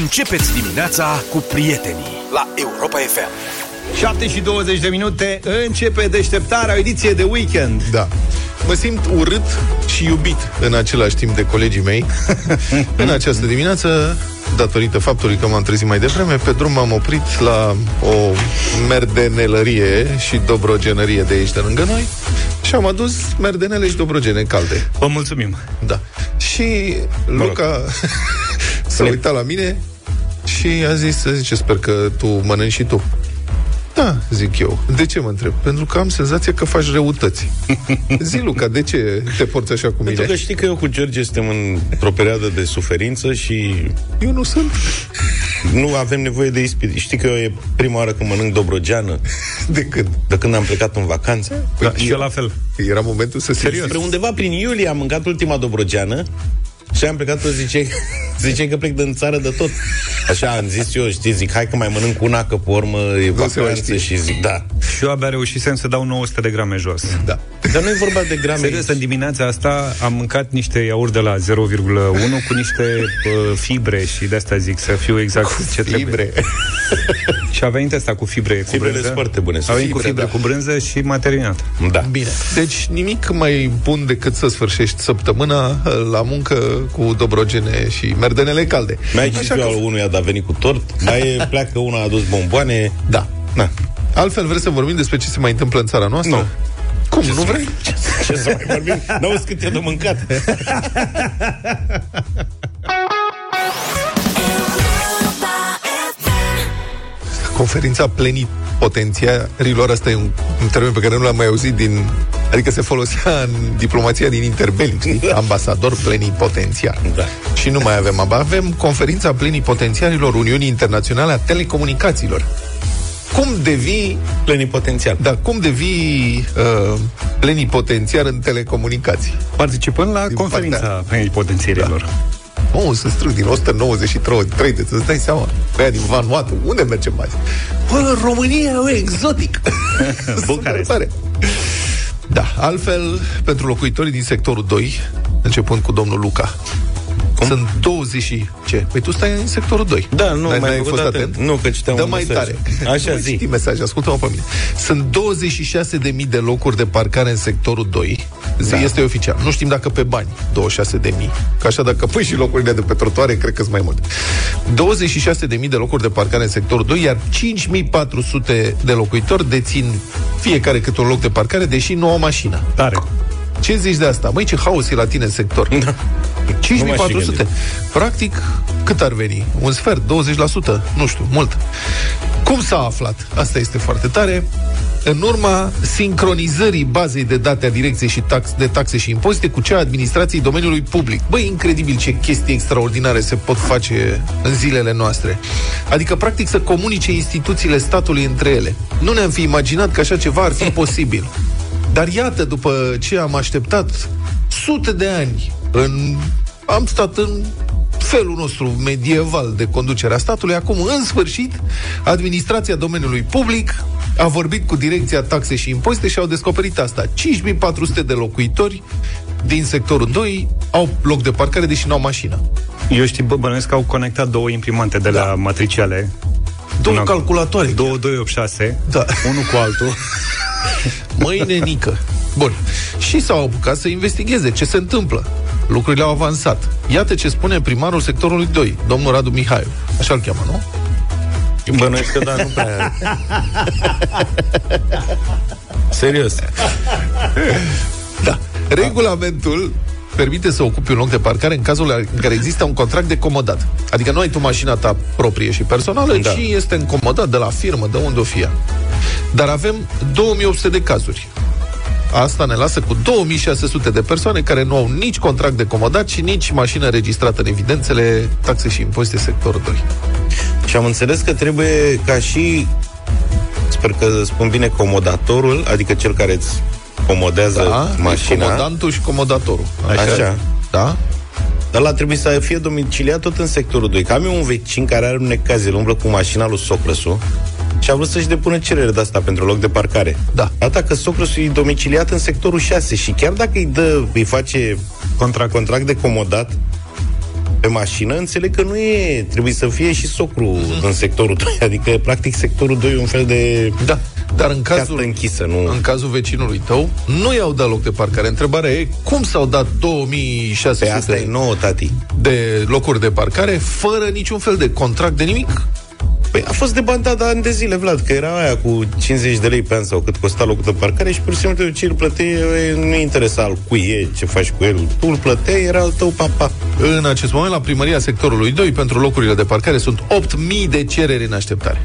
Începeți dimineața cu prietenii la Europa FM. 7 și 20 de minute începe deșteptarea, o ediție de weekend. Da. Mă simt urât și iubit în același timp de colegii mei în această dimineață, datorită faptului că m-am trezit mai devreme, pe drum m-am oprit la o merdenelărie și dobrogenărie de aici de lângă noi și am adus merdenele și dobrogene calde. Vă mulțumim. Da. Și Luca s-a uitat la mine și a zis, zice, sper că tu mănânci și tu. Da, zic eu. De ce mă întreb? Pentru că am senzația că faci răutăți. Zi, Luca, de ce te porți așa cu mine? Pentru că știi că eu cu George suntem într-o perioadă de suferință și Eu nu sunt. nu avem nevoie de ispit. Știi că e prima oară când mănânc dobrogeană De când? de când am plecat în vacanță. Da, și eu la fel. Era momentul să se... Serios? Spre undeva prin iulie am mâncat ultima dobrogeană și am plecat, zice, zice că plec din țară de tot. Așa am zis eu, știi, zic, hai că mai mănânc una, că pe urmă e se mai vacanță știe. și zic, da. Și eu abia reușisem să dau 900 de grame jos. Da. Dar nu e vorba de grame. Serios, în dimineața asta am mâncat niște iaurt de la 0,1 cu niște uh, fibre și de asta zic să fiu exact cu ce trebuie. Fibre. Și a venit asta cu fibre cu Fibrele brânză. sunt foarte bune, A sunt venit cu fibre, fibre da. cu brânză și m-a terminat. Da. Bine. Deci nimic mai bun decât să sfârșești săptămâna uh, la muncă cu dobrogene și merdenele calde. Mai ai și eu al unuia de a venit cu tort, mai e, pleacă una a adus bomboane. Da. Na. Altfel vreți să vorbim despre ce se mai întâmplă în țara noastră? Nu. Cum, nu vrei? Ce să mai vorbim? N-auzi cât e de mâncat. Conferința plenipotențiarilor, asta e un, un termen pe care nu l-am mai auzit din... Adică se folosea în diplomația din interbelic, știi? Ambasador plenipotențiar. Da. Și nu mai avem aba. Avem conferința plenipotențiarilor Uniunii Internaționale a Telecomunicațiilor. Cum devii Plenipotențial. Da, cum devii uh, plenipotențiar în telecomunicații? Participând la Din conferința partea- potențierilor. Da. Oh, să strâng din 193 3 de să-ți dai seama. Băia din Vanuatu, unde mergem mai? Bă, în România, bă, exotic. Bucarest. Super tare. Da, altfel, pentru locuitorii din sectorul 2, începând cu domnul Luca, Cum? Sunt 20 și... Ce? Păi tu stai în sectorul 2. Da, nu, N-ai- mai n-ai făcut fost atent. atent? Nu, că citeam Dă un mai mesaj. tare. Așa, Nu mai zi. citi mesaj, ascultă-mă pe mine. Sunt 26.000 de locuri de parcare în sectorul 2. Zi, Da. Este oficial. Nu știm dacă pe bani. 26.000. Că așa dacă pui și locurile de pe trotuare, cred că sunt mai multe. 26.000 de locuri de parcare în sectorul 2, iar 5.400 de locuitori dețin fiecare câte un loc de parcare, deși nu au mașină. Tare. Ce zici de asta? Măi, ce haos e la tine în sector. Da. Nu m-aș fi 5400. gândit. Practic, cât ar veni? Un sfert, 20%? Nu știu, mult. Cum s-a aflat? Asta este foarte tare. În urma sincronizării bazei de date a Direcției și tax, de taxe și impozite cu cea a administrației domeniului public. Băi, incredibil ce chestii extraordinare se pot face în zilele noastre. Adică, practic, să comunice instituțiile statului între ele. Nu ne-am fi imaginat că așa ceva ar fi posibil. Dar iată, după ce am așteptat sute de ani în... Am stat în felul nostru medieval de conducere a statului, acum, în sfârșit, administrația domeniului public a vorbit cu Direcția Taxe și Impozite și au descoperit asta. 5400 de locuitori din sectorul 2 au loc de parcare, deși nu au mașină. Eu știu, bă, bănuiesc că au conectat două imprimante de la matriciale. Două Una- calculatoare. 2286, Da. unul cu altul. Măi, nenică. Bun. Și s-au apucat să investigheze ce se întâmplă. Lucrurile au avansat. Iată ce spune primarul sectorului 2, domnul Radu Mihaiu. Așa-l cheamă, nu? Bănuiesc că da, nu prea... Serios. Da. Regulamentul permite să ocupi un loc de parcare în cazul în care există un contract de comodat. Adică nu ai tu mașina ta proprie și personală, Da. ci este încomodat de la firmă, de unde o fie. Dar avem 2800 de cazuri. Asta ne lasă cu 2600 de persoane care nu au nici contract de comodat și nici mașină registrată în evidențele taxe și impozite sectorul 2. Și am înțeles că trebuie ca și sper că spun bine comodatorul, adică cel care îți comodează Da? mașina. Comodantul și comodatorul. Așa. Da? Ăla trebuie să fie domiciliat tot în sectorul 2. Că am eu un vecin care are un necaz, el umblă cu mașina lui socrăsu și a vrut să-și depună cerere de asta pentru loc de parcare. Da. Asta că socrăsul e domiciliat în sectorul 6 și chiar dacă îi dă, îi face contract, contract de comodat, pe mașină, înțeleg că nu e, trebuie să fie și socru în sectorul 2, adică practic sectorul 2 e un fel de Da. Dar în Piață cazul, închisă, nu- în cazul vecinului tău, nu i-au dat loc de parcare. Întrebarea e, cum s-au dat 2600 Pe asta e nouă, tati. de locuri de parcare fără niciun fel de contract de nimic? Păi a fost debantat de ani de zile, Vlad, că era aia cu 50 de lei pe an sau cât costa locul de parcare și pur și simplu ce îl plăteai, e, nu interesa al cui e, ce faci cu el. Tu îl plăteai, era al tău papa. În acest moment, la primăria sectorului 2, pentru locurile de parcare, sunt 8.000 de cereri în așteptare.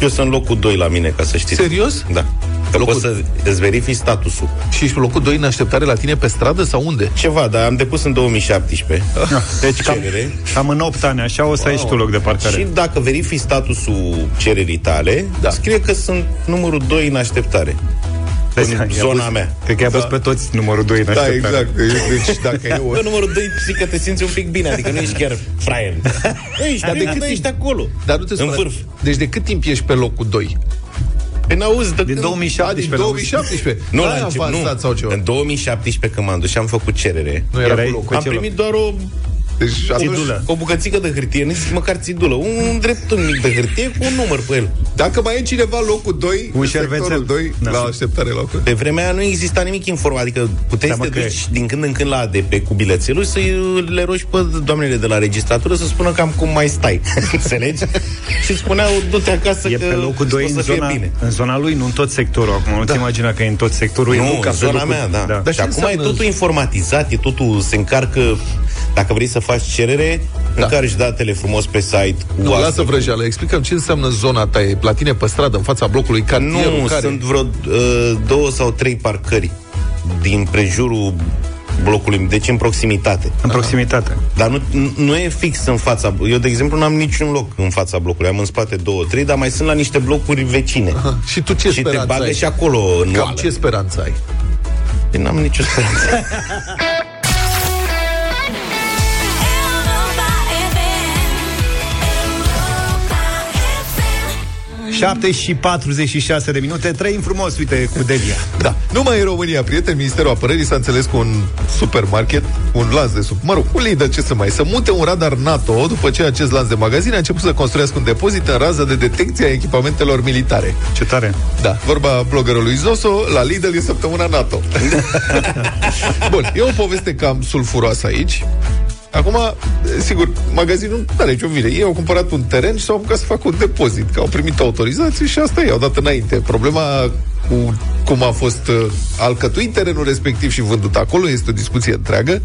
Eu sunt locul 2 la mine, ca să știți. Serios? Da. Că Locul- poți să îți verifici statusul. Și ești pe locul 2 în așteptare la tine pe stradă sau unde? Ceva, dar am depus în 2017. Deci cam, Cerere. cam în 8 ani, așa, o să ai și tu loc de parcare. Și dacă verifici statusul cererii tale, Da. da. scrie că sunt numărul 2 în așteptare. Deci, în i-a zona pus- mea. Cred că i-a pus pe toți numărul 2 în Da, așteptare. exact. Deci dacă e o... Bă, numărul 2 zic că te simți un pic bine, adică nu ești chiar fraier. ești, Dar de cât ești timp- acolo. Dar nu te în spune. vârf. Deci de cât timp ești pe locul 2? Păi n-auzi, de Din când- 2017. din 2017. Nu, N-ai la început, avansat nu. sau ceva. În 2017 când m-am dus și am făcut cerere, Nu era Erai- cu locul. am ce primit doar o Deci atunci, Țidulă. o bucățică de hârtie, nu zic măcar țidulă, un dreptun mic de hârtie cu un număr pe el. Dacă mai e cineva locul 2, Un în sectorul șervețel. 2, Da. la așteptare locul. Pe vremea aia nu exista nimic informat, adică puteai Seama să te că duci din când în când la ADP cu bilețelul și să le rogi pe doamnele de la registratură să spună cam cum mai stai. Înțelegi? și spuneau, du-te acasă E că pe locul 2 o în să fie zona, bine. în zona lui, nu în tot sectorul. Acum nu-ți imagina că e în tot sectorul. e Nu, ca în pe zona locul- mea, da. Dar Dar ce și acum e înseamnă- totul informatizat, e totul, se încarcă, dacă vrei să faci cerere, Da. încarci datele frumos pe site. Cu Nu, asta, lasă cu- vrăjeală. Explicăm ce înseamnă zona ta. E la tine pe stradă, în fața blocului, cartierul Nu, care... sunt vreo uh, două sau trei parcări din prejurul blocului, deci în proximitate. În proximitate. Dar nu, nu e fix în fața... Eu, de exemplu, n-am niciun loc în fața blocului. Am în spate două, trei, dar mai sunt la niște blocuri vecine. Aha. Și tu ce și te speranță bagă ai? și acolo în Cam oală. ce speranță ai? Eu N-am nicio speranță. 7 și 46 de minute, trăim frumos, uite, cu Delia. Da. Numai în România, prieteni, Ministerul Apărării s-a înțeles cu un supermarket, un lanț de sub... Mă rog, un Lidl, ce să mai... Să mute un radar NATO după ce acest lanț de magazine a început să construiască un depozit în rază de detecție a echipamentelor militare. Ce tare. Da, vorba bloggerului Zoso, la Lidl e săptămâna NATO. Bun, e o poveste cam sulfuroasă aici. Acum, sigur, magazinul nu are nicio vine. Ei au cumpărat un teren și s-au apucat să facă un depozit, că au primit autorizație și asta e, au dat înainte. Problema cu cum a fost uh, alcătuit terenul respectiv și vândut acolo este o discuție întreagă.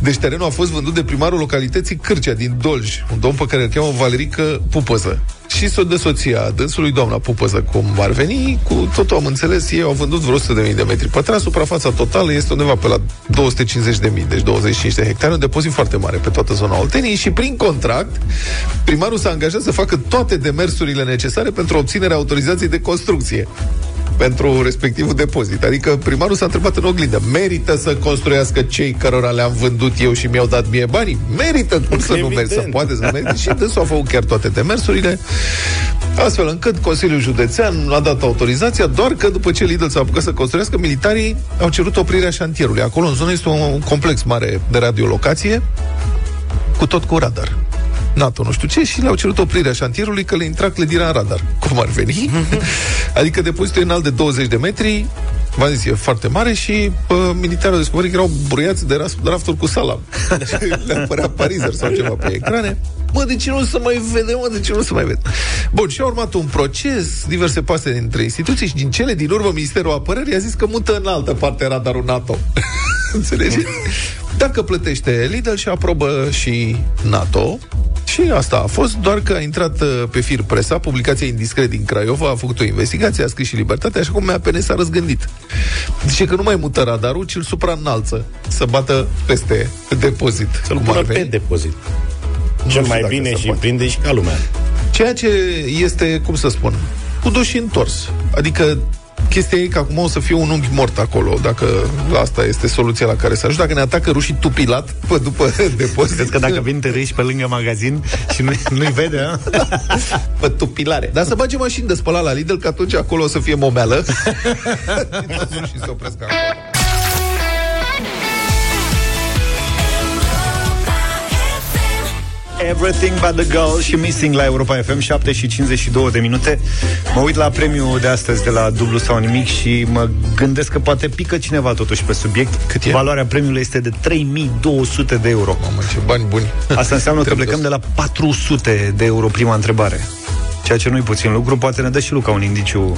Deci terenul a fost vândut de primarul localității Cârcea din Dolj, un domn pe care îl cheamă Valerică Pupăză. Și so de soția dânsului, doamna Pupăză, cum ar veni, cu totul am înțeles, ei au vândut vreo 100.000 de metri pătrați, suprafața totală este undeva pe la 250.000, deci 25 de hectare, un depozit foarte mare pe toată zona Olteniei și prin contract, primarul s-a angajat să facă toate demersurile necesare pentru obținerea autorizației de construcție pentru respectivul depozit. Adică primarul s-a întrebat în oglindă, merită să construiască cei cărora le-am vândut eu și mi-au dat mie banii? Merită, cum să nu Evident. mergi, să poate să mergi? Și dânsul a făcut chiar toate demersurile, astfel încât Consiliul Județean a dat autorizația, doar că după ce Lidl s-a apucat să construiască, militarii au cerut oprirea șantierului. Acolo, în zonă, este un complex mare de radiolocație, cu tot cu radar. NATO, nu știu ce, și le-au cerut oprirea șantierului că le intra clădirea în radar. Cum ar veni? adică depozitul e înalt de 20 de metri, v-am zis, e foarte mare și uh, militarii au descoperit că erau bruiați de ras- rafturi cu salam. le apărea parizer sau ceva pe ecrane. Mă, de ce nu se mai vede, mă, de ce nu se mai vede? Bun, și a urmat un proces, diverse paste dintre instituții și din cele din urmă Ministerul Apărării a zis că mută în altă parte radarul NATO. Înțelegi? Dacă plătește Lidl și aprobă și NATO, și asta a fost, doar că a intrat uh, pe fir presa, publicația Indiscret din Craiova, a făcut o investigație, a scris și Libertatea, așa cum MAPN s-a răzgândit. Zice că nu mai mută radarul, ci îl supraînalță, să bată peste depozit. Să-l cum ar pună pe veni. depozit. Nu Cel știu mai dacă bine se și poate. prinde și ca lumea. Ceea ce este, cum să spun, cu dos și întors. Adică chestia e că acum o să fie un unghi mort acolo, dacă asta este soluția la care să ajungi. Dacă ne atacă rușii tupilat pe după depozit. Crezi că dacă vin tăriși pe lângă magazin și nu, nu-i vede, a? pe tupilare. Dar să bage mașini de spălat la Lidl, că atunci acolo o să fie momeală. și se opresc acolo. Everything but the Girl și Missing la Europa FM 7 și 52 de minute Mă uit la premiul de astăzi de la dublu sau nimic Și mă gândesc că poate pică cineva totuși pe subiect Cât e? Valoarea premiului este de 3200 de euro Mamă, ce bani buni. Asta înseamnă că Trebuie plecăm de la 400 de euro prima întrebare Ceea ce nu-i puțin lucru Poate ne dă și Luca un indiciu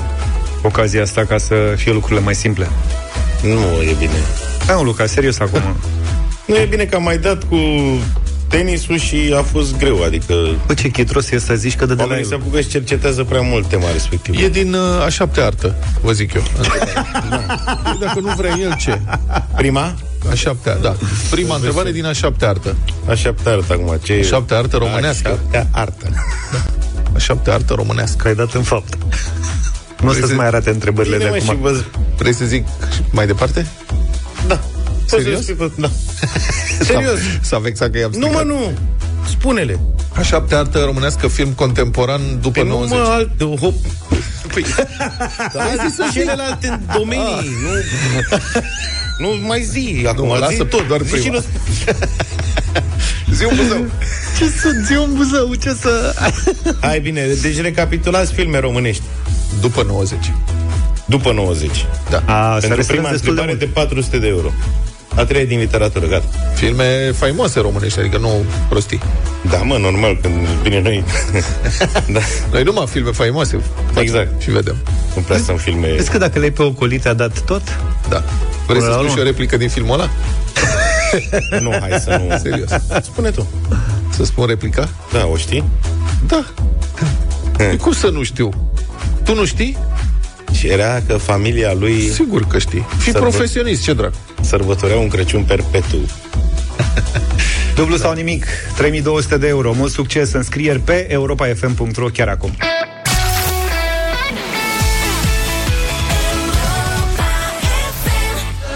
ocazia asta ca să fie lucrurile mai simple Nu e bine. Hai mă, Luca, serios acum Nu e bine că am mai dat cu tenisul și a fost greu, adică Bă, ce chitros e să zici că de, de la oamenii se el apucă și cercetează prea mult tema respectivă. E din uh, a șaptea artă, vă zic eu. Da. Dacă nu vrea el, ce? Prima? A șaptea, da. Prima întrebare din a șaptea artă. Așteaptă arăt acum. Ce A șaptea artă românească. Așteaptă artă. A șaptea artă românească. Ai dat în fapt Nu o să-ți să- mai arate întrebările Bine, de mă, și acum vă... Vrei să zic mai departe? Da. Serios? Poți să spui pe- Da. Serios. S-a vexat că i-am Nu, mă, stricat. nu. Spune-le. A șaptea artă românească, film contemporan după Păi nu 90. mă, alt, hop. Păi, Ai zis să celelalte domenii, nu... Nu mai zi acum, lasă zi tot, doar zi prima. și nu... zi un buzău. Ce să zi un buzău, ce să... Hai bine, deci recapitulați filme românești. După 90. După 90. Da. A, s-a Pentru restrâns prima destul de întrebare mult. de 400 de euro. A treia din literatură, gata. Filme faimoase românești, adică nu prostii. Da, mă, normal, când bine noi... da, Noi numai filme faimoase facem Exact. și vedem. nu prea sunt filme... Vezi că dacă le-ai pe ocolite a dat tot? Da. Vrei Până să la spui urmă. și o replică din filmul ăla? Nu, hai să nu... Serios. Spune tu. Să spun replica? Da, o știi? Da. E cum să nu știu? Tu nu știi? Și era că familia lui Sigur că știi. Fii Să profesionist, ce dracu. sărbătorea un Crăciun perpetu. Dublu sau nimic, 3200 de euro. Mult succes, înscrieri pe europafm.ro chiar acum.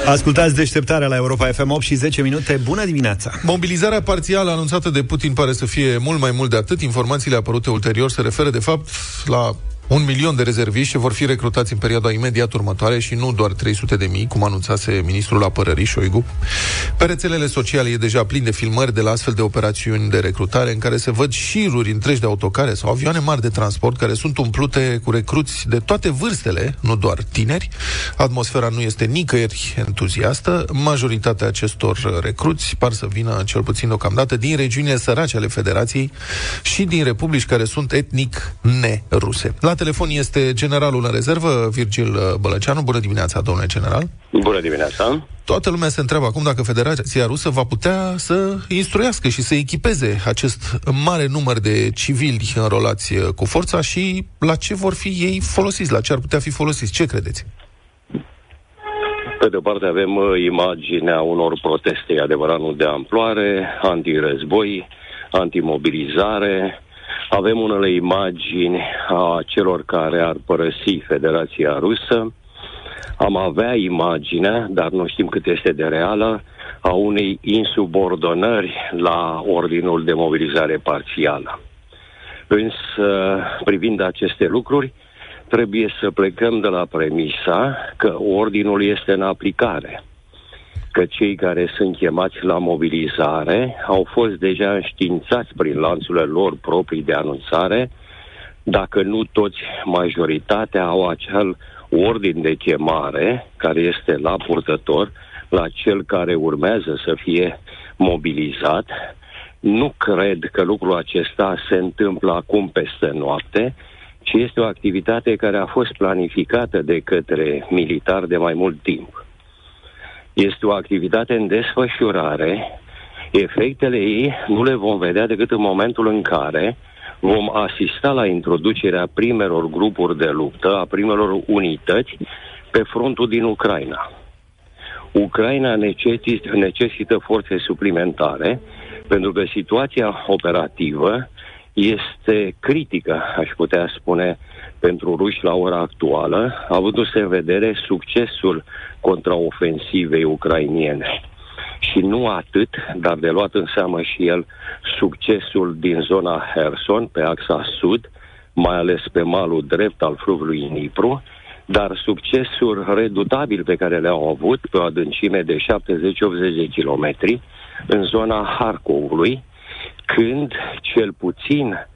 Ascultați deșteptarea la Europa FM 8 și 10 minute. Bună dimineața! Mobilizarea parțială anunțată de Putin pare să fie mult mai mult de atât. Informațiile apărute ulterior se referă, de fapt, la un milion de rezerviști ce vor fi recrutați în perioada imediat următoare și nu doar 300 de mii, cum anunțase ministrul apărării Șoigu. Pe rețelele sociale e deja plin de filmări de la astfel de operațiuni de recrutare în care se văd șiruri întregi de autocare sau avioane mari de transport care sunt umplute cu recruți de toate vârstele, nu doar tineri. Atmosfera nu este nicăieri entuziastă. Majoritatea acestor recruți par să vină, cel puțin deocamdată, din regiunile sărace ale Federației și din republici care sunt etnic neruse. La telefon este generalul în rezervă, Virgil Bălăceanu. Bună dimineața, domnule general. Bună dimineața! Toată lumea se întreabă acum dacă Federația Rusă va putea să instruiască și să echipeze acest mare număr de civili înrolați uh, cu forța și la ce vor fi ei folosiți, la ce ar putea fi folosiți. Ce credeți? Pe de o parte avem uh, imaginea unor proteste, e adevărat, nu de amploare, antirezboi, antimobilizare. Avem unele imagini a celor care ar părăsi Federația Rusă. Am avea imaginea, dar nu știm cât este de reală, a unei insubordonări la ordinul de mobilizare parțială. Însă, privind aceste lucruri, trebuie să plecăm de la premisa că ordinul este în aplicare, că cei care sunt chemați la mobilizare au fost deja înștiințați prin lanțurile lor proprii de anunțare, dacă nu toți, majoritatea au acel ordin de chemare care este la purtător, la cel care urmează să fie mobilizat. Nu cred că lucrul acesta se întâmplă acum peste noapte, ci este o activitate care a fost planificată de către militari de mai mult timp. Este o activitate în desfășurare, efectele ei nu le vom vedea decât în momentul în care vom asista la introducerea primelor grupuri de luptă, a primelor unități pe frontul din Ucraina. Ucraina necesită, necesită forțe suplimentare pentru că situația operativă este critică, aș putea spune, pentru ruși la ora actuală, avându-se în vedere succesul contraofensivei ucrainiene. Și nu atât, dar de luat în seamă și el succesul din zona Herson, pe axa sud, mai ales pe malul drept al fluviului Nipru, dar succesul redutabil pe care le-au avut pe o adâncime de 70-80 de kilometri în zona Harkovului, când cel puțin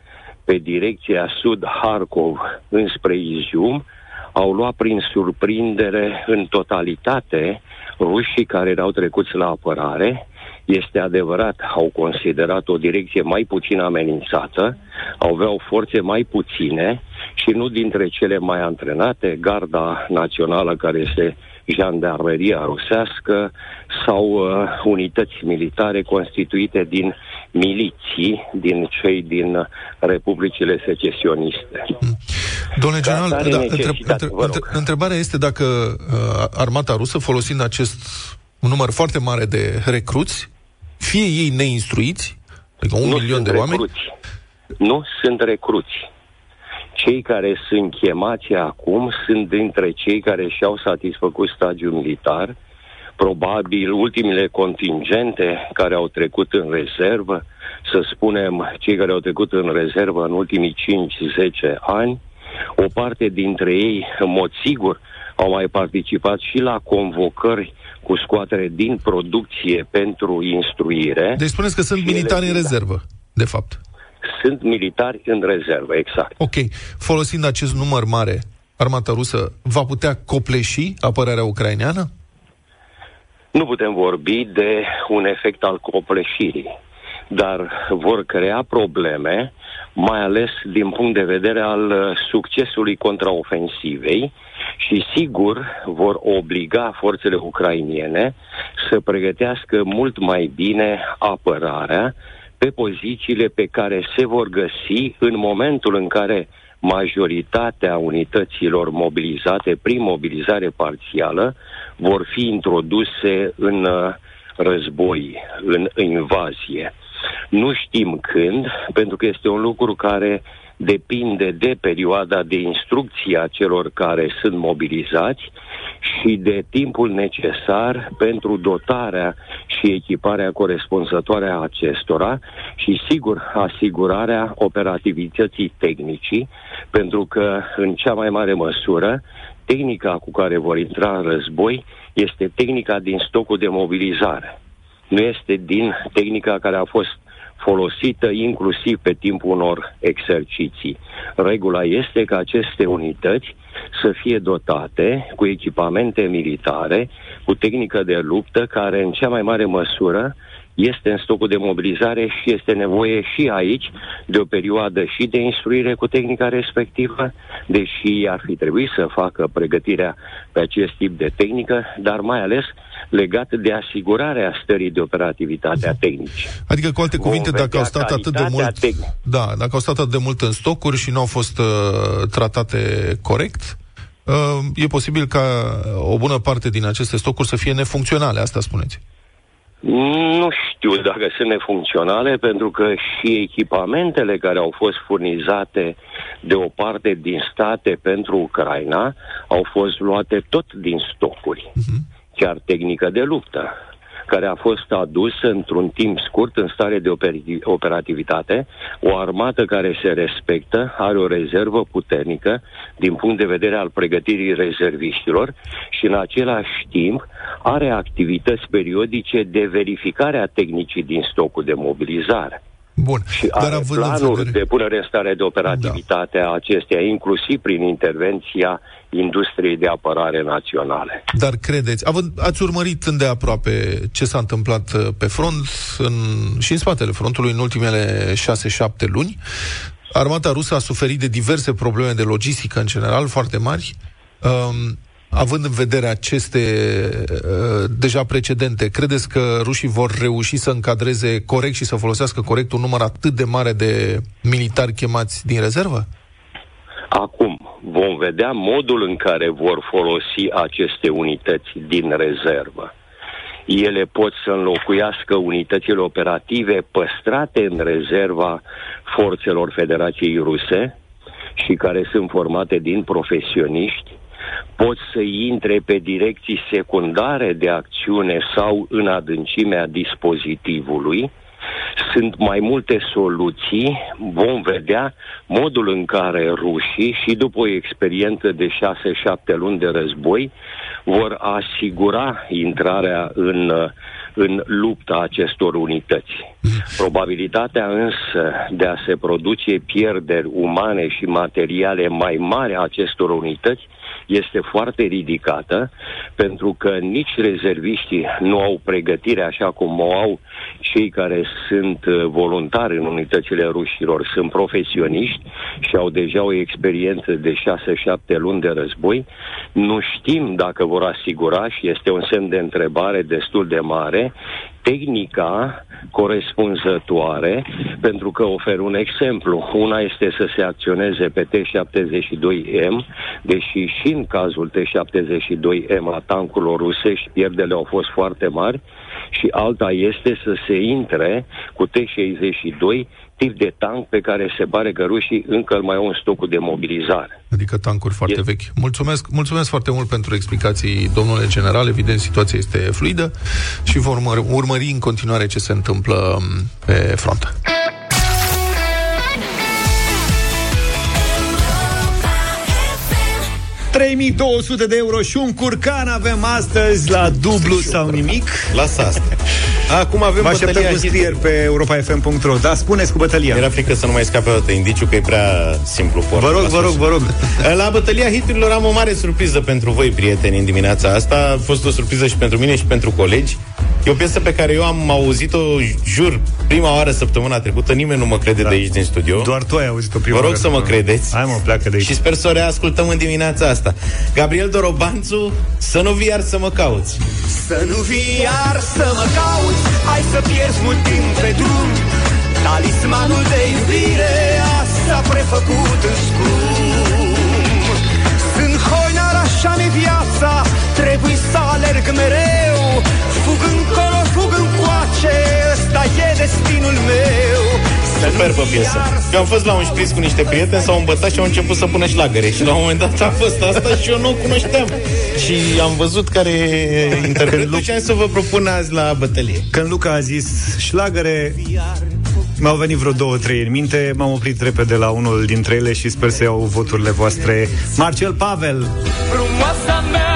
pe direcția sud-Harkov înspre Izium au luat prin surprindere în totalitate rușii care erau trecuți la apărare. Este adevărat, au considerat o direcție mai puțin amenințată, aveau forțe mai puține și nu dintre cele mai antrenate, Garda Națională, care este jandarmeria rusească, sau uh, unități militare constituite din miliții, din cei din republicile secesioniste. Domnule Ca general, atare da, necesitate, între, între, vă rog. între, întrebarea este dacă uh, armata rusă, folosind acest un număr foarte mare de recruți, fie ei neinstruiți, adică un nu milion sunt de oameni, recruți. Nu sunt recruți. Cei care sunt chemați acum sunt dintre cei care și-au satisfăcut stagiul militar, probabil ultimele contingente care au trecut în rezervă, să spunem cei care au trecut în rezervă în ultimii 5-10 ani, o parte dintre ei, în mod sigur, au mai participat și la convocări cu scoatere din producție pentru instruire. deci spuneți că sunt Și ele militari în sunt, da. rezervă, de fapt. Sunt militari în rezervă, exact. Ok, folosind acest număr mare, armata rusă va putea copleși apărarea ucraineană? Nu putem vorbi de un efect al copleșirii, dar vor crea probleme, mai ales din punct de vedere al uh, succesului contraofensivei și sigur vor obliga forțele ucrainiene să pregătească mult mai bine apărarea pe pozițiile pe care se vor găsi în momentul în care majoritatea unităților mobilizate prin mobilizare parțială vor fi introduse în uh, război, în invazie. Nu știm când, pentru că este un lucru care depinde de perioada de instrucție a celor care sunt mobilizați și de timpul necesar pentru dotarea și echiparea corespunzătoare a acestora și, sigur, asigurarea operativității tehnicii, pentru că, în cea mai mare măsură, tehnica cu care vor intra în război este tehnica din stocul de mobilizare. Nu este din tehnica care a fost folosită inclusiv pe timpul unor exerciții. Regula este ca aceste unități să fie dotate cu echipamente militare, cu tehnică de luptă, care în cea mai mare măsură este în stocul de mobilizare și este nevoie și aici de o perioadă și de instruire cu tehnica respectivă, deși ar fi trebuit să facă pregătirea pe acest tip de tehnică, dar mai ales legat de asigurarea stării de operativitate a tehnicii. Adică, cu alte Vom cuvinte, dacă vedea au stat atât de calitatea mult... tehnică. Da, dacă au stat atât de mult în stocuri și nu au fost uh, tratate corect, uh, e posibil ca o bună parte din aceste stocuri să fie nefuncționale, asta spuneți. Nu știu dacă sunt nefuncționale, pentru că și echipamentele care au fost furnizate de o parte din state pentru Ucraina au fost luate tot din stocuri. Chiar tehnică de luptă, care a fost adusă într-un timp scurt în stare de operi- operativitate, o armată care se respectă, are o rezervă puternică din punct de vedere al pregătirii rezerviștilor și în același timp are activități periodice de verificare a tehnicii din stocul de mobilizare. Bun, Și dar are având în planuri vedere... de punere în stare de operativitate a acesteia, inclusiv prin intervenția industriei de apărare naționale. Dar credeți, având, ați urmărit îndeaproape ce s-a întâmplat uh, pe front în, și în spatele frontului în ultimele 6-7 luni. Armata rusă a suferit de diverse probleme de logistică în general foarte mari. Um, având în vedere aceste uh, deja precedente, credeți că rușii vor reuși să încadreze corect și să folosească corect un număr atât de mare de militari chemați din rezervă? Acum, vom vedea modul în care vor folosi aceste unități din rezervă. Ele pot să înlocuiască unitățile operative păstrate în rezerva forțelor Federației Ruse și care sunt formate din profesioniști, pot să intre pe direcții secundare de acțiune sau în adâncimea dispozitivului. Sunt mai multe soluții, vom vedea modul în care rușii și după o experiență de 6-7 luni de război vor asigura intrarea în uh, în lupta acestor unități. Probabilitatea însă de a se produce pierderi umane și materiale mai mari a acestor unități este foarte ridicată, pentru că nici rezerviștii nu au pregătire așa cum o au cei care sunt uh, voluntari în unitățile rușilor, sunt profesioniști și au deja o experiență de 6-7 luni de război. Nu știm dacă vor asigura și este un semn de întrebare destul de mare tehnica corespunzătoare, pentru că ofer un exemplu. Una este să se acționeze pe T-72M, deși și în cazul T-72M a tankurilor rusești pierdele au fost foarte mari, și alta este să se intre cu T-62 tip de tank pe care se pare că rușii încă îl mai au în stocul de mobilizare. Adică tancuri foarte Este- vechi. Mulțumesc, mulțumesc foarte mult pentru explicații, domnule general. Evident, situația este fluidă și vom urmări, urmări în continuare ce se întâmplă m, pe front. 3200 de euro și un curcan avem astăzi la dublu sau nimic. Lasă asta. Acum avem Vă așteptăm bătălia cu scrieri pe europa.fm.ro Da, spuneți cu bătălia. Era frică să nu mai scape o dată indiciu, că e prea simplu. Vă rog, vă rog, vă rog. La bătălia hiturilor am o mare surpriză pentru voi, prieteni, în dimineața asta. A fost o surpriză și pentru mine și pentru colegi. E o piesă pe care eu am auzit-o, jur, prima oară săptămâna trecută. Nimeni nu mă crede de aici din studio. Doar tu ai auzit-o prima Vă rog oară. să mă credeți. Hai mă, pleacă de aici. Și sper să o reascultăm în dimineața asta. Gabriel Dorobanțu, să nu vii iar să mă cauți. Să nu vii iar să mă cauți Hai să pierzi mult timp pe drum Talismanul de iubire Asta prefăcut în scrum Sunt hoinar, așa mi viața Trebuie să alerg mereu Fug încolo, fug încoace Ăsta e destinul meu Să nu Superbă vii piesă. iar Eu am fost la un șpriț cu niște prieteni, s-au îmbătat și au început să pună șlagăre. Și la un moment dat a fost asta și eu nu o cunoșteam. Și am văzut care e interpretul și am să vă propun azi la bătălie. Când Luca a zis șlagăre, mi-au venit vreo două, trei în minte, m-am oprit repede la unul dintre ele și sper să iau voturile voastre. Marcel Pavel, Frumoasa mea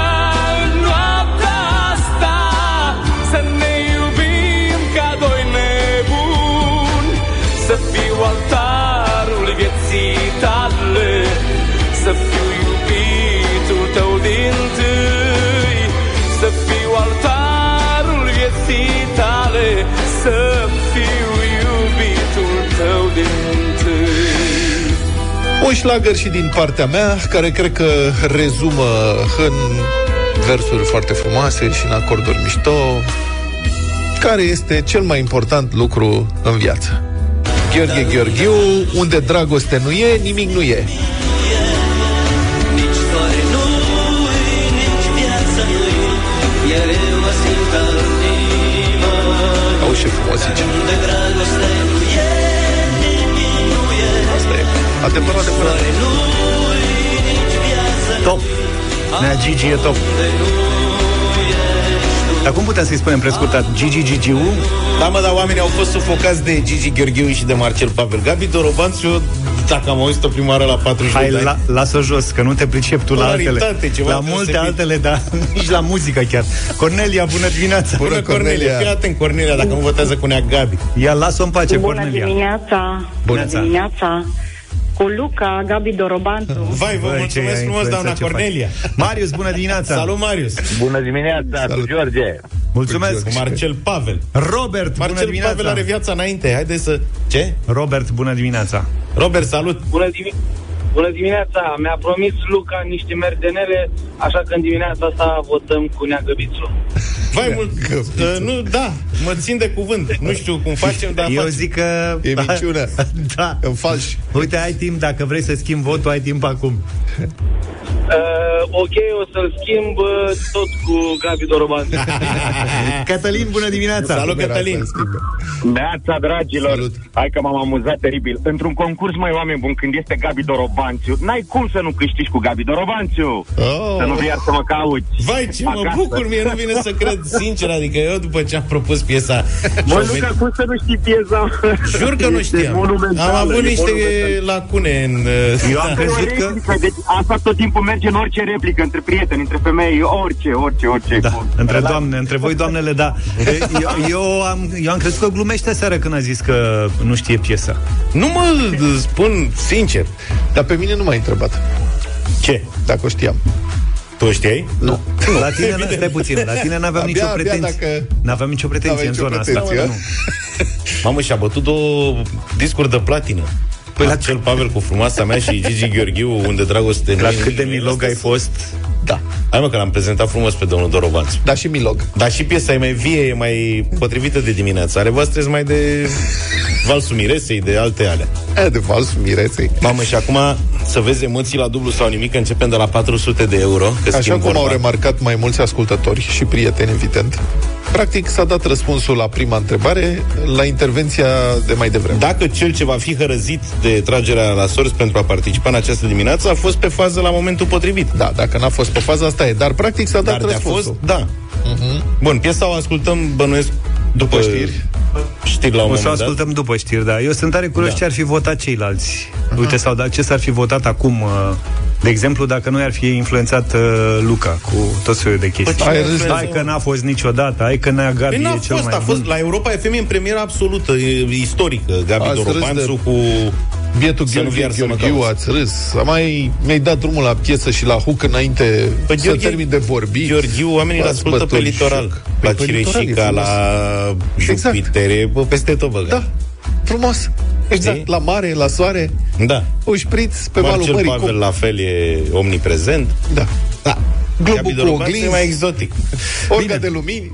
Un șlagăr și din partea mea, care cred că rezumă în versuri foarte frumoase și în acorduri mișto, care este cel mai important lucru în viață. Gheorghe Gheorghiu, unde dragoste nu e, nimic nu e. Nici soare nu-i, nici Asta e. Adevărat, adevărat. Soare nu-i, nici viață top. Nea Gigi e top. Dar cum putem să-i spunem prescurtat? Gigi Gigiu? Da, mă, dar oamenii au fost sufocați de Gigi Gheorghiu și de Marcel Pavel. Gabi Dorobanțu, eu, dacă am auzit-o prima oară la 40 Hai, de ani, la, lasă jos, că nu te pricep tu la Polaritate, altele. ceva la trebuie multe să fii. altele, dar nici la muzică chiar. Cornelia, bună dimineața! Bună, Bună, Cornelia. Cornelia. Fii atent, Cornelia, dacă nu votează cu nea Gabi. Ia, lasă-o în pace, Bună Cornelia. dimineața! Bună Bună. dimineața! Cu Luca, Gabi Dorobantu. Vai, vă Băi, ce mulțumesc ai frumos, influență, doamna ce faci. Cornelia. Marius, bună dimineața! Salut, Marius. Bună dimineața, Salut. cu George. Mulțumesc! Cu Marcel Pavel. Robert, bună Marcel dimineața! Pavel are viața înainte. Haide să... Ce? Robert, bună dimineața! Robert, salut. Bună, dimi- Bună dimineața. Mi-a promis Luca niște merdenele, așa că în dimineața asta votăm cu Neagăbițu. Vai mult. Uh, nu, da, mă țin de cuvânt. Nu știu cum facem, dar Eu facem. zic că... E minciună. da. În falș. Uite, ai timp, dacă vrei să schimbi votul, ai timp acum. Uh, ok, o să-l schimb uh, tot cu Gabi Doroban. Cătălin, bună dimineața! Salut, Cătălin. Să schimbe. Neața, dragilor. Salut. Hai că m-am amuzat teribil. Într-un concurs, mai oameni buni, când este Gabi Dorobanțiu, n-ai cum să nu câștigi cu Gabi Dorobanțiu. Oh. Să nu vii iar să mă cauți. Vai, ce mă Acasă. bucur, mie nu vine să cred, sincer, adică eu după ce am propus piesa... Mă, și-au Luca, venit- cum să nu știi piesa? Jur că nu Este știam. monumentală, Am avut e niște monumentală. lacune în... uh, Eu am crezut că... Teoretic, deci asta tot timpul merge în orice replică între prieteni, între femei, orice, orice, orice. Da, Cu- între da. doamne, între voi doamnele, da. E, Eu, eu, am, eu am crezut că glumește seara când a zis că nu știe piesa. Nu mă spun sincer. Dar pe mine nu m-a întrebat. Ce? Dacă o știam. Tu o știai? Nu. La tine, n- stai puțin, la tine n-aveam Abia- nicio abia pretenție. dacă- N-aveam nicio pretenție N-aveai în nicio zona pretenție, asta. a? Nu. Mamă, și-a bătut două discuri de platină. Păi la cel Pavel cu frumoasa mea și Gigi Gheorghiu, unde dragoste La nu e cât de nimic, milog asta ai s- fost? Da. Hai mă, că l-am prezentat frumos pe domnul Dorobanțu. Da, și Milog. Dar și piesa e mai vie, e mai potrivită de dimineață. Ale voastre sunt mai de valsul miresei, de alte alea. E, de vals mireței. Mamă, și acum să vezi emoții la dublu sau nimic, începem de la 400 de euro. Că Așa schimb cum au vorba. remarcat mai mulți ascultători și prieteni, evident, practic s-a dat răspunsul la prima întrebare la intervenția de mai devreme. Dacă cel ce va fi hărăzit de tragerea la sorți pentru a participa în această dimineață a fost pe fază la momentul potrivit. Da, dacă n-a fost pe faza asta e, dar practic s-a dat Dar de-a răspunsul. fost, da. Bun, piesa o ascultăm, bănuiesc, după, După știri. Știri la un O să o moment dat. ascultăm după știri, da. Eu sunt tare curios Da. ce ar fi votat ceilalți. Uite, sau da, ce s-ar fi votat acum, uh, de exemplu, dacă nu ar fi influențat uh, Luca cu tot soiul de chestii. Păi, Ai râs, Hai că n-a fost niciodată, hai că n-a Gabi Păi n-a e cel fost, mai a fost bun. la Europa FM e în premiera absolută, e, istorică. Gabi Ați râs Dorobanțu de- cu... Bietul Să nu Gheorghe viar să mă Gheorghiu, cauți. ați râs. Am mai, mi-ai dat drumul la piesă și la hook înainte Păi, să Gheorghe- termin de vorbit. Gheorghiu, oamenii îl V-ați ascultă pe bătut litoral. joc. La Păi, pe litoral e Cireșica, frumos. la Exact. Jupitere, bă, peste tot băga. Da, frumos. Exact, Știi? la mare, la soare, Da. un șpriț pe malul Marcel mării. Pavel Cum? la fel e omniprezent. Da. Da. Globul Gabi cu Dorobanțu oglinzi. e mai exotic. Orga de lumini.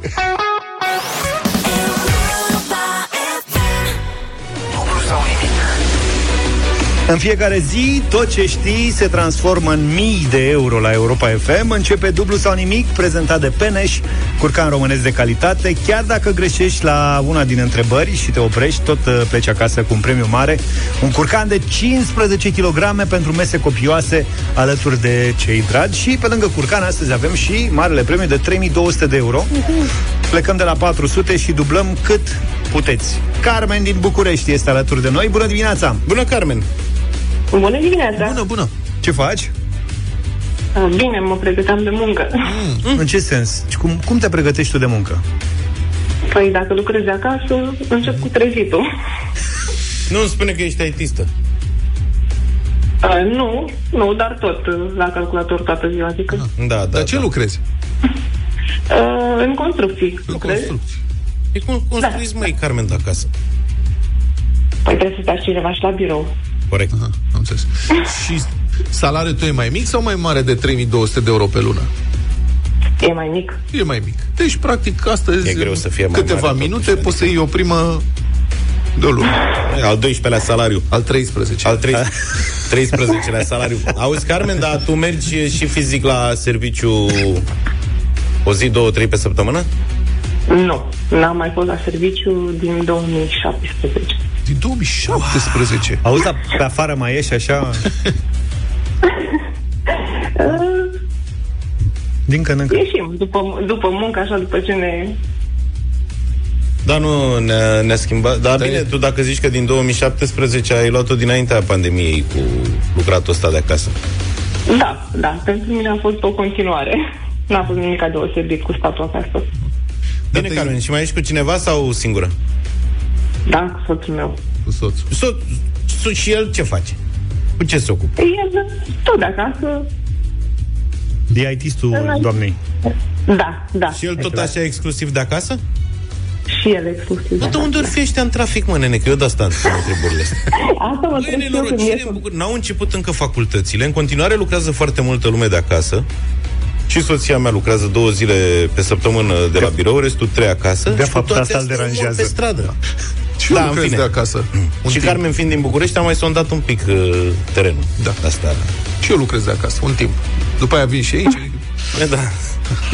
În fiecare zi, tot ce știi se transformă în mii de euro la Europa FM. Începe dublu sau nimic, prezentat de Peneș, curcan românesc de calitate. Chiar dacă greșești la una din întrebări și te oprești, tot uh, pleci acasă cu un premiu mare. Un curcan de 15 kg pentru mese copioase alături de cei dragi. Și pe lângă curcan, astăzi avem și marele premiu de 3200 de euro. Plecăm de la 400 și dublăm cât puteți. Carmen din București este alături de noi. Bună dimineața! Bună, Carmen! Bună dimineața! Bună, bună. Ce faci? Ah, Bine, mă pregăteam de muncă. Mm. În ce sens? Cum, cum te pregătești tu de muncă? Păi dacă lucrezi de acasă, încep cu trezitul. Nu îmi spune că ești aitistă. Uh, nu, nu, dar tot uh, la calculator toată ziua, adică Da, da. Dar ce da. lucrezi? uh, în construcții lucrez. Construcții. E cum construiți, Da. măi, Carmen, de acasă? Păi trebuie să stai cineva și la birou. Corect. Aha, am înțeles. și salariul tău e mai mic sau mai mare de 3200 de euro pe lună? E mai mic. E mai mic. Deci, practic, astăzi, E greu în să fie mai câteva mare, minute, totuși, poți să iei o primă de o lună. Al 12-lea salariu. Al 13. Al 13-lea salariu. Auzi, Carmen, dar tu mergi și fizic la serviciu o zi, două, trei pe săptămână? Nu, n-am mai fost la serviciu din 2017. Din 2017. Auzi, dar pe afară mai ieși așa? Uh, Din când în când. ieșim după, după muncă, așa, după ce ne... Da, nu, ne-a, ne-a schimbat. Dar Da, bine, e. tu dacă zici că din 2017 ai luat-o dinaintea pandemiei cu lucratul ăsta de acasă. Da, da, pentru mine a fost o continuare. N-a fost nimic deosebit cu statul acasă. Bine, te- Carmen, și mai ești cu cineva sau singură? Da, cu soțul meu. Cu soțul. So, so, și el ce face? Cu ce se ocupă? El tot de acasă. De IT-ul doamnei. Da, da. Și el tot așa exclusiv de acasă? Și el exclusiv. Bă, de unde ori fi ăștia în trafic, mă, nene? Că eu de asta îmi pun întrebările astea. Asta mă Băi, întreb și eu când nenorocire ies în București. N-au început încă facultățile. În continuare lucrează foarte multă lume de acasă. Și soția mea lucrează două zile pe săptămână de la birou, restul trei acasă. De și fapt, toate asta îl astea deranjează. mor pe stradă. Și Da, eu în lucrez fine. de acasă. Un și timp. Carmen fiind din București, am mai sondat un pic uh, terenul. Da. Asta. Și eu lucrez de acasă, un timp. După aia vin și aici. Da.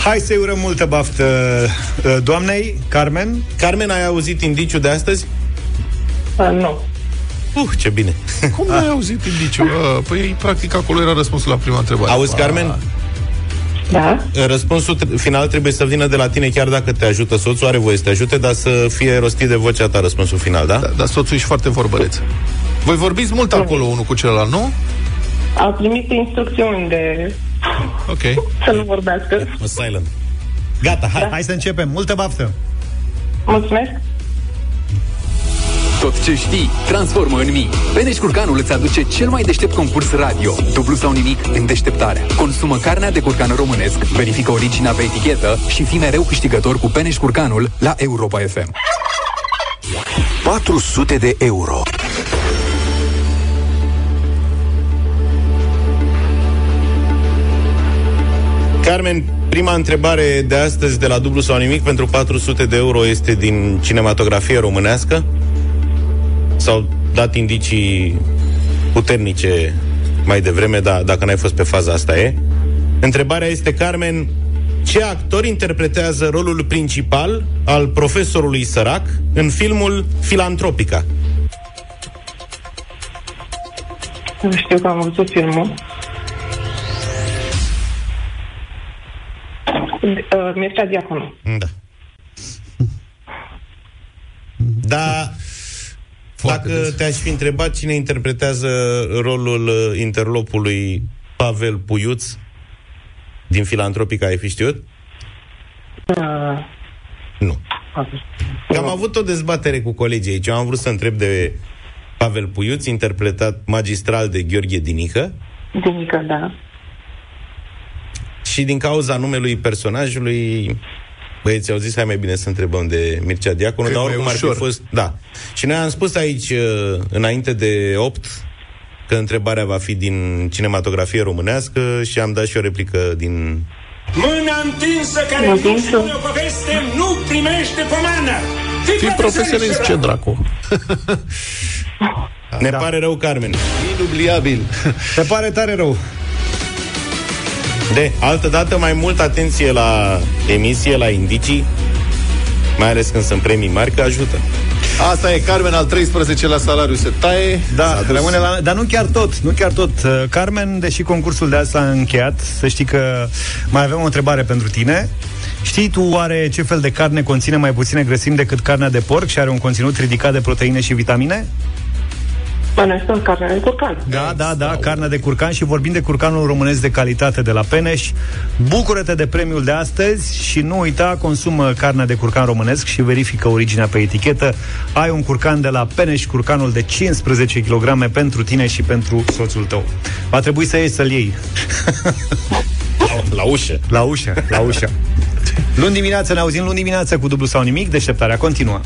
Hai să-i urăm multă baftă uh, doamnei, Carmen. Carmen, ai auzit indiciul de astăzi? Uh, nu. Uh, ce bine. Cum n-ai auzit indiciul? Uh, Păi, practic, acolo era răspunsul la prima întrebare. Auzi, Carmen? Da? Răspunsul tr- final trebuie să vină de la tine chiar dacă te ajută soțul, are voie să te ajute, dar să fie rostit de vocea ta răspunsul final, da? Da, dar soțul ești foarte vorbăreț. Voi vorbiți mult acolo unul cu celălalt, nu? A primit instrucțiuni de Ok. Să nu vorbească. Silent. Gata, hai. Hai să începem. Multă baftă! Mulțumesc. Tot ce știi, transformă în mii. Beneș Curcanul îți aduce cel mai deștept concurs radio. Dublu sau nimic în deșteptarea. Consumă carnea de curcan românesc, verifică originea pe etichetă și fi mereu câștigător cu Beneș Curcanul la Europa FM. 400 de euro. Carmen, prima întrebare de astăzi de la dublu sau nimic pentru 400 de euro este din cinematografie românească? S-au dat indicii puternice mai devreme, dar dacă n-ai fost pe faza asta e. Întrebarea este, Carmen, ce actor interpretează rolul principal al profesorului sărac în filmul Filantropica? Nu știu că am văzut filmul. Uh, Mircea Diaconu. Da. Da, dacă te-aș fi întrebat cine interpretează rolul uh, interlopului Pavel Puiuț din Filantropica, ai fi știut? Uh, Nu. Că am avut o dezbatere cu colegii aici. Eu am vrut să întreb de Pavel Puiuț, interpretat magistral de Gheorghe Dinică, Dinică, da. și din cauza numelui personajului Băieți, au zis, hai mai bine să întrebăm de Mircea Diaconu, Că e dar mai oricum ar fi ușor. fost... Da. Și noi am spus aici, uh, înainte de 8, că întrebarea va fi din cinematografie românească și am dat și o replică din... Mâna întinsă care nu Întinsă. spune o poveste nu primește pomană. Fii profesionist, ce dracu. Ne pare rău, Carmen. Inubliabil. Te pare tare rău. De, altă dată, mai mult atenție la emisie, la indicii, mai ales când sunt premii mari, că ajută. Asta e Carmen al 13 la salariu se taie. Da, S-a dus. rămâne la... Dar nu chiar tot, nu chiar tot. Uh, Carmen, deși concursul de asta a încheiat, să știi că mai avem o întrebare pentru tine. Știi tu oare ce fel de carne conține mai puține grăsimi decât carnea de porc și are un conținut ridicat de proteine și vitamine? Bănuiesc că carne de curcan. Da, da, da, carnea de curcan și vorbim de curcanul românesc de calitate de la Peneș. Bucură-te de premiul de astăzi și nu uita, consumă carnea de curcan românesc și verifică originea pe etichetă. Ai un curcan de la Peneș, curcanul de 15 kg pentru tine și pentru soțul tău. Va trebui să ieși să-l iei. La, la ușă. La ușă, la ușă. Luni dimineață ne auzim luni dimineață cu dublu sau nimic, deșteptarea continuă.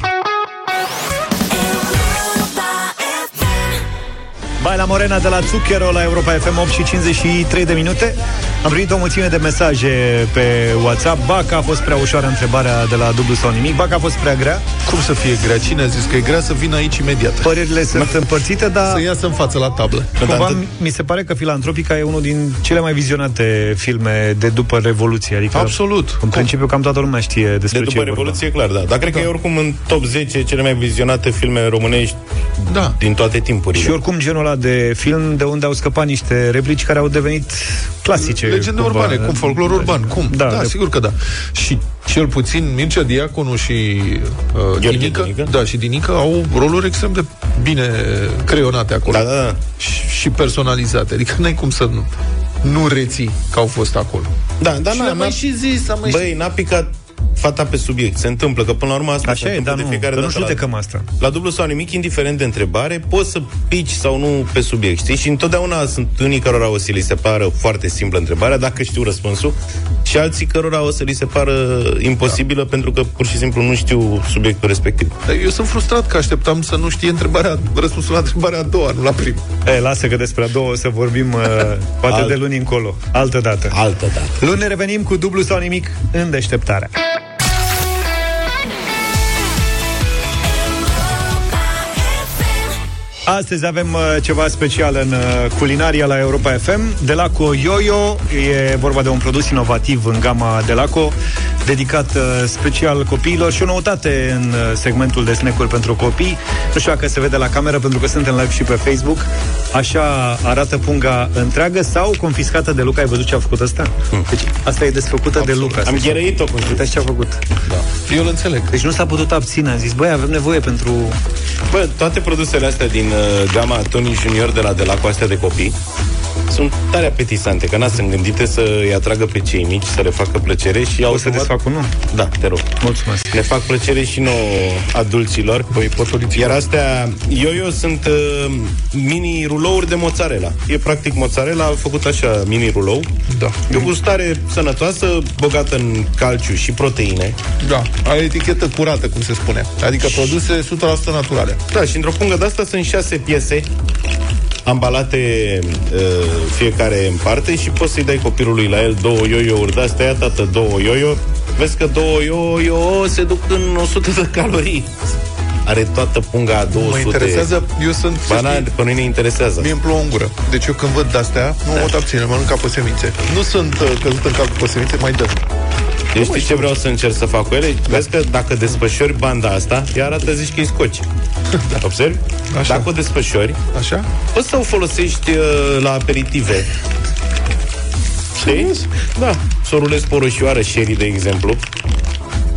Baila Morena de la Zucchero la Europa FM 8 și 53 de minute. Am primit o mulțime de mesaje pe WhatsApp. Ba că a fost prea ușoară întrebarea de la dublu sau nimic, ba că a fost prea grea. Cum să fie grea? Cine a zis că e grea să vină aici imediat? Părerile sunt împărțite, dar Să iasă în față la tablă. cumva mi se pare că Filantropica e unul din cele mai vizionate filme de după Revoluție. Adică, Absolut. în principiu, cam toată lumea știe despre De ce după e vorba. Revoluție, clar, da. Dar cred că e oricum în top 10 cele mai vizionate filme românești Da. din toate timpurile. Și oricum genul ăla de film de unde au scăpat niște replici care au devenit clasice. Legende cumva. urbane, cum folclor urban, cum? Da, Da, da de- sigur că da. Și cel puțin Mircea Diaconu și uh, Gheorghe Dinică, Dinică. da, și Dinică au roluri extrem de bine creionate acolo. Da, da, da. Și, și personalizate. Adică n-ai cum să nu, nu reții că au fost acolo. Da, dar Și n-a, le-am n-a, mai și zis, am mai Băi, n-a picat fata pe subiect. Se întâmplă, că până la urmă asta se Așa e, întâmplă dar de nu, fiecare că nu dată la, judecăm asta. la dublu sau nimic, indiferent de întrebare, poți să pici sau nu pe subiect, știi? Și întotdeauna sunt unii cărora o să li se pară foarte simplă întrebarea, dacă știu răspunsul, și alții cărora o să li se pară imposibilă pentru că pur și simplu nu știu subiectul respectiv. Dar Eu sunt frustrat că așteptam să nu știe întrebarea, răspunsul la întrebarea a doua, nu la prima. E, lasă că despre a două o să vorbim uh, poate Alt- de luni încolo. Altă dată. Altă dată. Luni ne revenim cu dublu sau nimic în deșteptarea. Astăzi avem uh, ceva special în uh, culinaria la Europa FM. Delaco Yo-Yo e vorba de un produs inovativ în gama Delaco, dedicat uh, special copiilor și o noutate în uh, segmentul de snack-uri pentru copii. Nu știu dacă se vede la cameră pentru că suntem live și pe Facebook. Așa arată punga întreagă sau confiscată de Luca. Ai văzut ce a făcut asta? Deci asta e desfăcută de Luca. Am gherăit-o cum Uitați ce a făcut. Eu îl înțeleg. Deci nu s-a putut abține. A zis, băi, avem nevoie pentru... Bă, toate produsele astea din uh, gama Tony Junior de la Delaco, astea de copii, sunt tare apetisante, că na, sunt gândite să îi atragă pe cei mici, să le facă plăcere și au O să desfac unul? Da, te rog. Mulțumesc. Ne fac plăcere și nouă adulților. Păi, potoliți Iar astea, yo-yo, sunt uh, mini rulouri de mozzarella. E practic mozzarella făcut așa, mini rulou. Da. E o gustare sănătoasă, bogată în calciu și proteine. Da, are etichetă curată, cum se spune. Adică produse 100% naturale. Da, și într-o pungă de asta sunt șase piese ambalate uh, fiecare în parte și poți să-i dai copilului la el două yo-yo-uri de astea, ia tată, două yo-yo. Vezi că două yo-yo se duc în 100 de calorii. Are toată punga a 200. Mă interesează, eu sunt... să Ba, na, știi, pe noi ne interesează. Mie îmi plouă în gură. Deci eu când văd de-astea, nu da. mă pot abține, mănânc ca pe semințe. Nu sunt uh, căzut în cap pe semințe, mai dăm. Deci știi ce vreau să încerc să fac cu ele? Vezi că dacă desfășori banda asta, ea arată, zici că e scoci. Da. Observi? Așa. Dacă o desfășori, Așa? poți să o folosești uh, la aperitive. Știi? Da. Să o rulezi pe o roșioară sherry, de exemplu,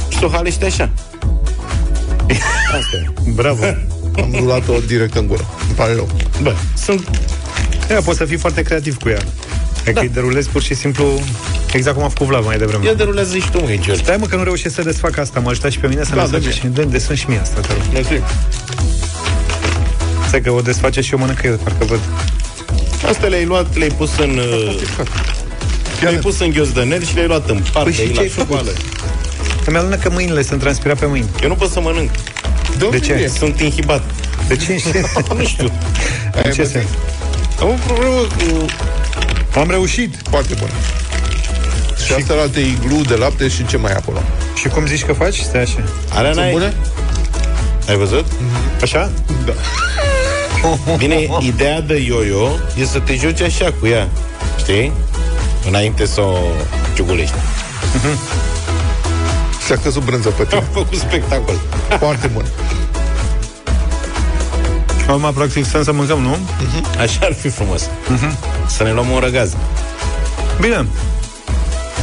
și să o halești așa. Asta e. Bravo. Am rulat-o direct în gură. Îmi pare rău. Bă, sunt... Ea, poți să fii foarte creativ cu ea. Adică da. îi derulezi pur și simplu exact cum a făcut Vlad mai devreme. Ia derulează și tu, măi, George. Stai mă că nu reușesc să desfac asta, mă ajuta și pe mine să Da, ne dă-mi. desfac și dă desfăm și mie asta, te rog. Mersi. Stai că o desface și eu mănânc eu, parcă văd. Astea le-ai luat, le-ai pus în... uh, Le-ai pus în ghios de nervi și le-ai luat în parte. Păi și la ce ai făcut? Școală. Că mi-alunecă mâinile, sunt transpirat pe mâini. Eu nu pot să mănânc. De ce? Sunt inhibat. De ce? nu știu. În ce sens? Am o problemă cu... Am reușit. Foarte bun. Și asta la alte iglu de lapte și ce mai e acolo? Și cum zici că faci? Stai așa. Alea Sunt n-ai... bune? Ai văzut? Așa? Da. Bine, ideea de yo-yo e să te joci așa cu ea. Știi? Înainte să o ciugulești. S-a căzut brânză pe Am tine. făcut spectacol. Foarte bun. Acum, practic, stăm să mâncăm, nu? Așa ar fi frumos. Să ne luăm un răgaz. Bine.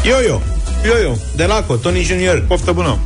Yo-yo. Eu, eu. De la Tony Junior. Poftă bună.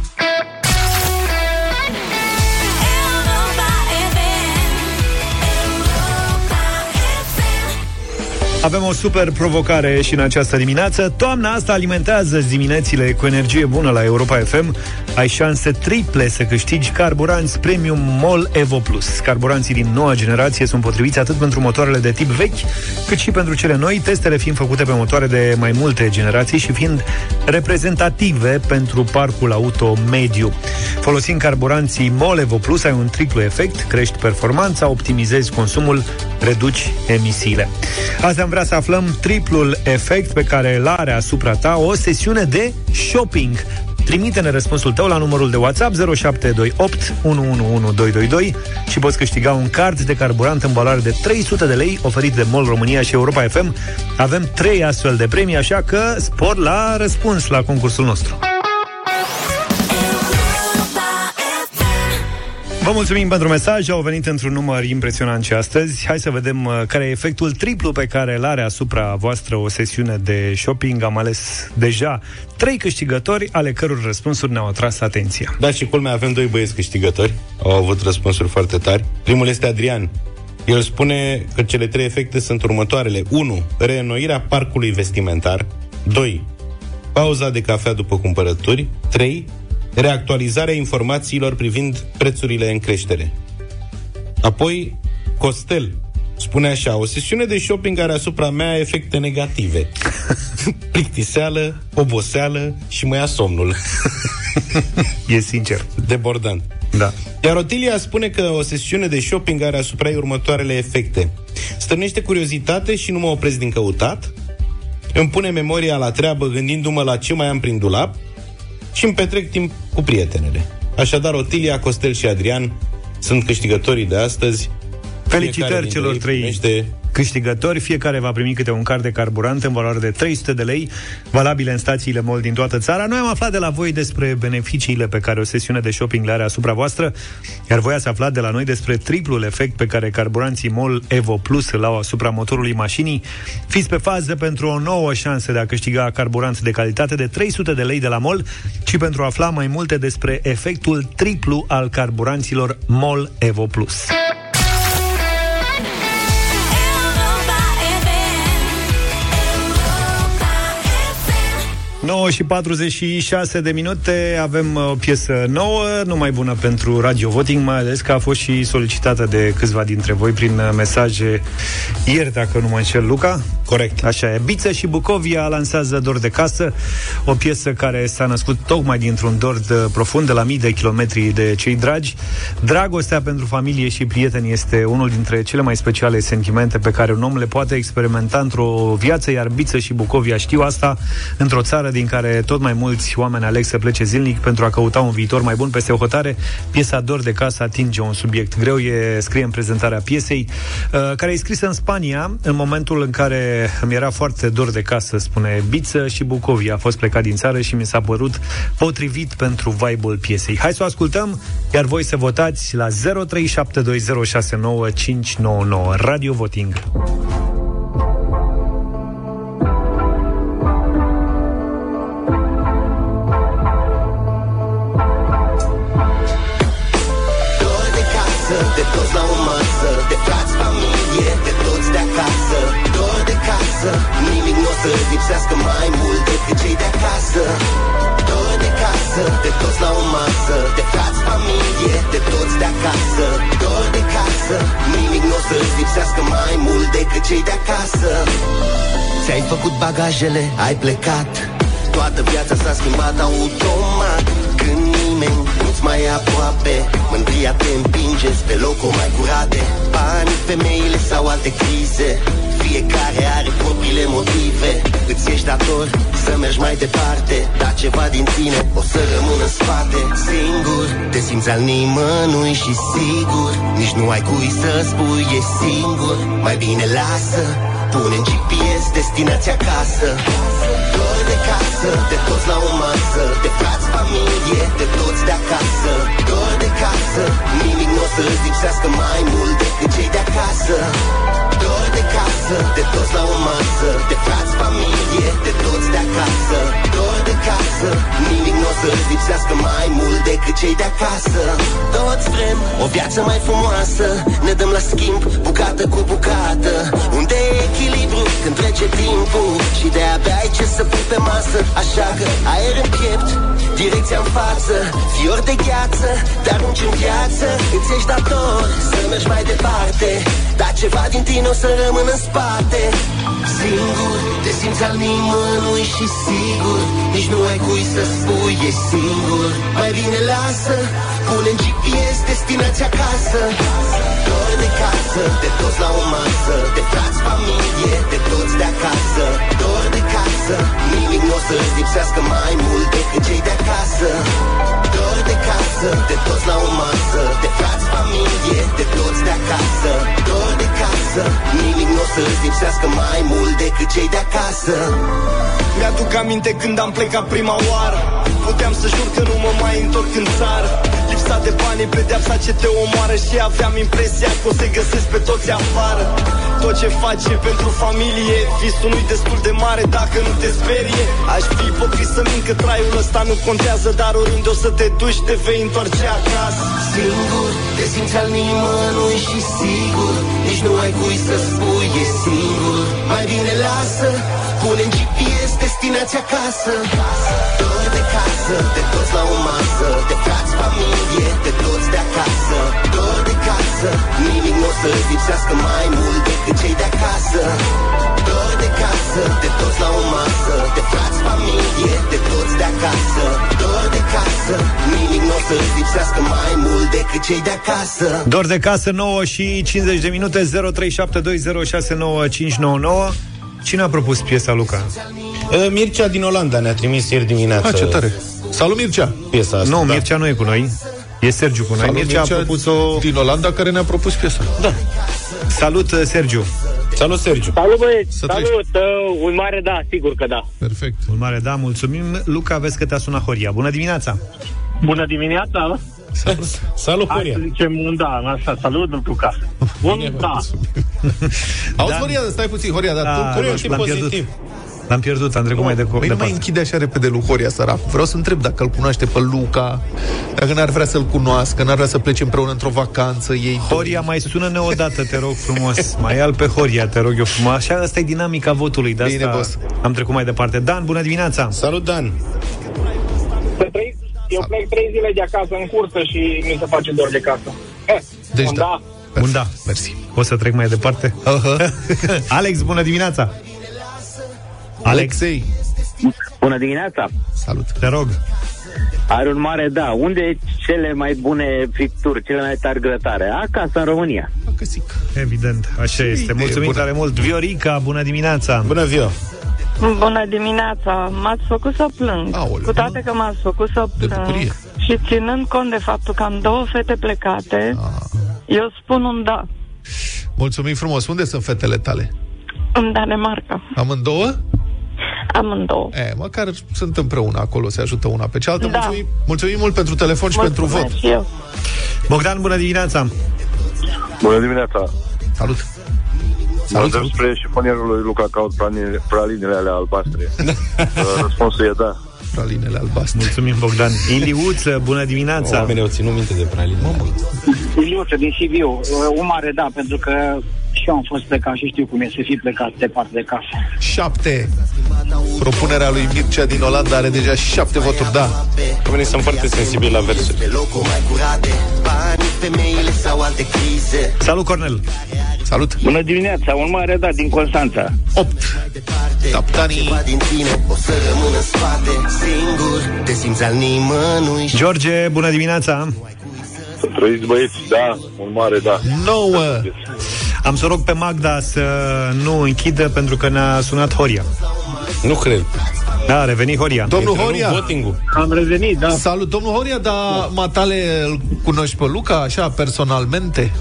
Avem o super provocare și în această dimineață. Toamna asta alimentează diminețile cu energie bună la Europa FM. Ai șanse triple să câștigi carburanți Premium MOL Evo Plus. Carburanții din noua generație sunt potriviți atât pentru motoarele de tip vechi, cât și pentru cele noi, testele fiind făcute pe motoare de mai multe generații și fiind reprezentative pentru parcul auto mediu. Folosind carburanții MOL Evo Plus ai un triplu efect, crești performanța, optimizezi consumul, reduci emisiile. Azi am vrea să aflăm triplul efect pe care îl are asupra ta o sesiune de shopping. Trimite-ne răspunsul tău la numărul de WhatsApp 0728 111222 și poți câștiga un card de carburant în valoare de 300 de lei oferit de MOL România și Europa FM. Avem trei astfel de premii, așa că spor la răspuns la concursul nostru. Vă mulțumim pentru mesaj, au venit într-un număr impresionant și astăzi. Hai să vedem uh, care e efectul triplu pe care îl are asupra voastră o sesiune de shopping. Am ales deja trei câștigători, ale căror răspunsuri ne-au atras atenția. Da, și culmea, avem doi băieți câștigători. Au avut răspunsuri foarte tari. Primul este Adrian. El spune că cele trei efecte sunt următoarele. 1. Reînnoirea parcului vestimentar. 2. Pauza de cafea după cumpărături. 3. Reactualizarea informațiilor privind prețurile în creștere. Apoi, Costel spune așa, o sesiune de shopping are asupra mea efecte negative. Plictiseală, oboseală și mă ia somnul. E sincer. Debordant. Da. Iar Otilia spune că o sesiune de shopping are asupra ei următoarele efecte. Stârnește curiozitate și nu mă opresc din căutat, îmi pune memoria la treabă gândindu-mă la ce mai am prin dulap și îmi petrec timp cu prietenele. Așadar, Otilia, Costel și Adrian sunt câștigătorii de astăzi. Fiecare Felicitări dintre celor ei trei primește câștigători. Fiecare va primi câte un card de carburant în valoare de 300 de lei, valabile în stațiile MOL din toată țara. Noi am aflat de la voi despre beneficiile pe care o sesiune de shopping le are asupra voastră, iar voi ați aflat de la noi despre triplul efect pe care carburanții MOL Evo Plus îl au asupra motorului mașinii. Fiți pe fază pentru o nouă șansă de a câștiga carburanți de calitate de 300 de lei de la MOL și pentru a afla mai multe despre efectul triplu al carburanților MOL Evo Plus. 9 și 46 de minute. Avem uh, o piesă nouă Numai bună pentru Radio Voting Mai ales că a fost și solicitată de câțiva dintre voi Prin uh, mesaje. Ieri, dacă nu mă înșel, Luca? Corect. Așa e, Biță și Bucovia lansează Dor de Casă O piesă care s-a născut tocmai dintr-un dor de profund De la mii de kilometri de cei dragi. Dragostea pentru familie și prieteni Este unul dintre cele mai speciale sentimente Pe care un om le poate experimenta într-o viață Iar Biță și Bucovia știu asta Într-o țară din care tot mai mulți oameni aleg să plece zilnic Pentru a căuta un viitor mai bun peste o hotare. Piesa Dor de Casă atinge un subiect greu E scrie în prezentarea piesei uh, Care e scrisă în Spania În momentul în care îmi era foarte dor de casă Spune Biță și Bucovia A fost plecat din țară și mi s-a părut Potrivit pentru vibe-ul piesei. Hai să o ascultăm, iar voi să votați La 0372069599 Radio Voting cei de acasă. Ți-ai făcut bagajele, ai plecat. Toată viața s-a schimbat automat. Când nimeni nu-ți mai e aproape Mândria te împinge pe locuri mai curate. Banii, femeile sau alte crize Fiecare are propriile motive. Îți ești dator să mergi mai departe Dar ceva din tine o să rămână în spate. Singur, te simți al nimănui și sigur Nici nu ai cui să spui, e singur. Mai bine lasă, pune în GPS destinația acasă. Dor de casă, de toți la o masă De frați, familie, de toți de acasă. Dor de casă, nimic nu o să-ți lipsească mai mult decât cei de acasă Dor de casă, de toți la o masă De frați, familie, de toți de acasă. Dor de casă, nimic nu o să-ți lipsească mai mult decât cei de acasă. Toți vrem o viață mai frumoasă Ne dăm la schimb, bucată cu bucată. Unde e echilibru când trece timpul? Și de-abia ai ce să pui pe masă. Așa că aer în piept, direcția în față. Fior de gheață, te arunci în viață Îți ești dator să mergi mai departe Dar ceva din tine o să rămână în spate. Singur, te simți al nimănui și sigur Nici nu ai cui să spui, e singur. Mai bine lasă, pune în GPS destinația acasă. Dor de casă, de toți la o masă De frați, familie, de toți de acasă. Dor de casă, nimic nu o să-ți lipsească mai mult decât cei de acasă. Dor de casă, de toți la o masă De frați, familie, de toți de acasă. Dor de casă, nimic nu o să-ți lipsească mai mult decât cei de acasă. Mi-aduc aminte când am plecat prima oară. Puteam să jur că nu mă mai întorc în țară Lipsa de bani e pedeapsa ce te omoară Și aveam impresia că o să găsesc pe toți afară. Tot ce faci e pentru familie Visul nu-i destul de mare dacă nu te sperie. Aș fi ipocrit să mint că traiul ăsta nu contează Dar oriunde o să te duci te vei întoarce acasă. Singur, te simți al nimănui și sigur Nici nu ai cui să spui, e singur. Mai bine lasă, pune în GPS destinația acasă. Dor de casă, de toți la o masă De frați, familie, de toți de acasă. Dor de casă, nimic nu o să-ți lipsească mai mult decât cei de acasă. Dor de casă, de toți la o masă De frați, familie, de toți de acasă. Dor de casă, nimic nu o să-ți lipsească mai mult decât cei de acasă. Dor de casă 9 și 50 de minute 0372069599 Cine a propus piesa, Luca? Uh, Mircea din Olanda ne-a trimis ieri dimineață Ah, ce tare. Salut, Mircea! Piesa asta, Nu, da. Mircea nu e cu noi E Sergiu cu noi Salut, Mircea a propus-o din Olanda care ne-a propus piesa. Da. Salut, uh, Sergiu Salut, Sergiu Salut băieți, Să salut, uh, un mare da, sigur că da. Perfect. Un mare da, mulțumim Luca, vezi că te-a sunat Horia Bună dimineața Bună dimineața! Salut, Hai Horia să zicem un da, asta, salut, Luca. Un da. Auzi, Horia, stai puțin, Horia, dar Da, tu Horia, nu un știu, tip l-am pierdut. pozitiv L-am pierdut, am trecut mai de Păi nu mai departe. închide așa repede lui Horia săracu. Vreau să întreb dacă îl cunoaște pe Luca, dacă n-ar vrea să-l cunoască, n-ar vrea să plece împreună într-o vacanță, ei doi. Horia, mai sună-ne o dată, te rog frumos. Mai ia pe Horia, te rog eu frumos. Așa, asta e dinamica votului. De Bine, asta boss. am trecut mai departe. Dan, bună dimineața! Salut, Dan! Să trăi, eu plec trei zile de acasă în cursă și mi se face dor de casă. Eh, Deci un da. da. Un da. Mersi. O să trec mai departe? Uh-huh. Alex, bună dimineața! Alex, Alexei, Bună dimineața! salut. te rog. Are un mare da. Unde cele mai bune fripturi, cele mai tari grătare? Acasă, în România. Căsic. Evident, așa este. idee Mulțumim bună. tare mult. Viorica, bună dimineața! Bună ziua! Bună dimineața! M-ați făcut să plâng. Aoleu. Cu toate că m-ați făcut să De plâng bucurie. și ținând cont de faptul că am două fete plecate, eu spun un da. Mulțumim frumos. Unde sunt fetele tale? În Danemarca. Amândouă? Amândouă. E, măcar sunt împreună acolo, se ajută una pe cealaltă. Da. Mulțumim, mulțumim mult pentru telefon și pentru vot. Mulțumesc și eu. Bogdan, bună dimineața! Bună dimineața! Salut! Mă Salut, îndrept spre șifonierul lui Luca Caut pralinele, pralinele alea albastre. Uh, Răspunsul e da. Pralinele albastre. Mulțumim, Bogdan. Iliuță, bună dimineața! Oamenii au ținut minte de praline. Iliuță din Sibiu, un mare da, pentru că și eu am fost plecat și știu cum e să fii plecat departe de casă. Șapte. Propunerea lui Mircea din Olanda are deja șapte voturi, da. Oamenii sunt foarte sensibili la versuri. Pe locuri mai curate Banii, femeile sau alte crize Salut, Cornel! Salut! Bună dimineața, un mare da din Constanța. 8. Captanii. Ceva din tine o să rămână în spate Singur, te simți al nimănui și George, bună dimineața! Să trăiți băieți, da, un mare da. 9. Am să rog pe Magda să nu închidă pentru că ne-a sunat Horia. Nu cred. Da, a revenit Horia. Domnul Intră în Horia. voting-ul. Am revenit, da. Salut, domnul Horia, dar matale îl cunoști pe Luca, așa, personalmente?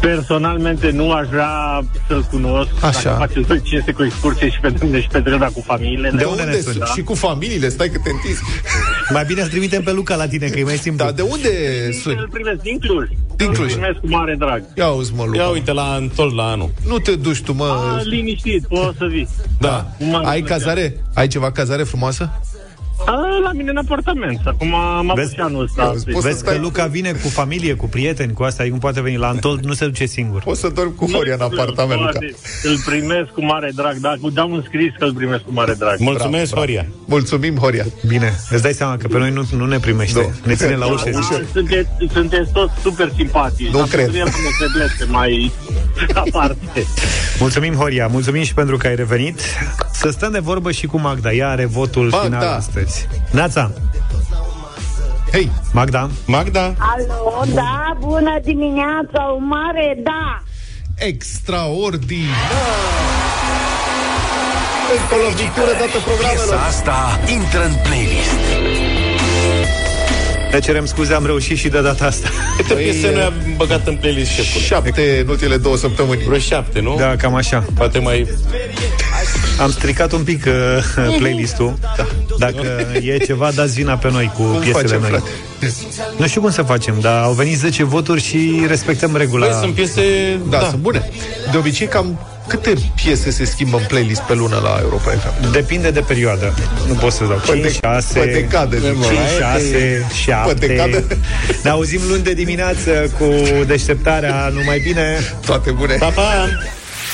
Personalmente nu aș vrea să-l cunosc. Așa. Dacă faceți voi cinste cu excursie și pe și pe drepta cu familiile. De unde ne suni? sunt? Și cu familiile, stai că te întinzi. Mai bine să trimitem pe Luca la tine, că e mai simplu. Dar de unde suni? Îl primesc din Cluj. Din Cluj. Îl primesc cu mare drag. Ia auzi, mă, Luca. Ia uite la Antol la anul. Nu te duci tu, A, mă. liniștit, poți să vii. Da. Cu mare Ai plăcere. cazare? Ai ceva cazare frumoasă? A, la mine în apartament. Acum am avut Vezi? și anul ăsta. Poți să Vezi că stai- Luca vine cu familie, cu prieteni, cu asta, nu poate veni la Antol, nu se duce singur. Poți să dormi cu Horia în apartament, Luca. Poate. Îl primesc cu mare drag, dar dau un scris că îl primesc cu mare drag. Mulțumesc, Horia. Mulțumim, Horia. Bine, îți dai seama că pe noi nu, nu ne primește, Da. ne ține la ușă. La zice. ușă. Sunteți, sunteți toți super simpatici. Nu dar cred. trebuie să ne feblete mai aparte. Mulțumim, Horia, mulțumim și pentru că ai revenit. Să stăm de vorbă și cu Magda, ea are votul Magda. final astăzi. Nața, Hei, Magda, Magda? Alo, da, bună dimineața, un mare da. extraordinar! Încă o lovitură dată Piesa programelor. asta intră în playlist. ne cerem scuze, am reușit și de data asta. Câte piese noi am băgat în playlist șeful? Șapte în ultimele două săptămâni. Vreo șapte, nu? Da, cam așa. Poate mai... Am stricat un pic uh, playlistul. Da. Dacă e ceva, dați vina pe noi cu Cum piesele facem, noi. frate? Nu știu cum să facem, dar au venit 10 voturi și respectăm regula. Băi, sunt piese... Da, da, sunt bune. De obicei, cam câte piese se schimbă în playlist pe lună la Europa FM? Depinde de perioadă. Nu pot să dau. 5, 6, Pe decadă. 5, 6, 7. Pe decadă. Ne auzim luni de dimineață cu deșteptarea. Numai bine. Toate bune. Pa, pa!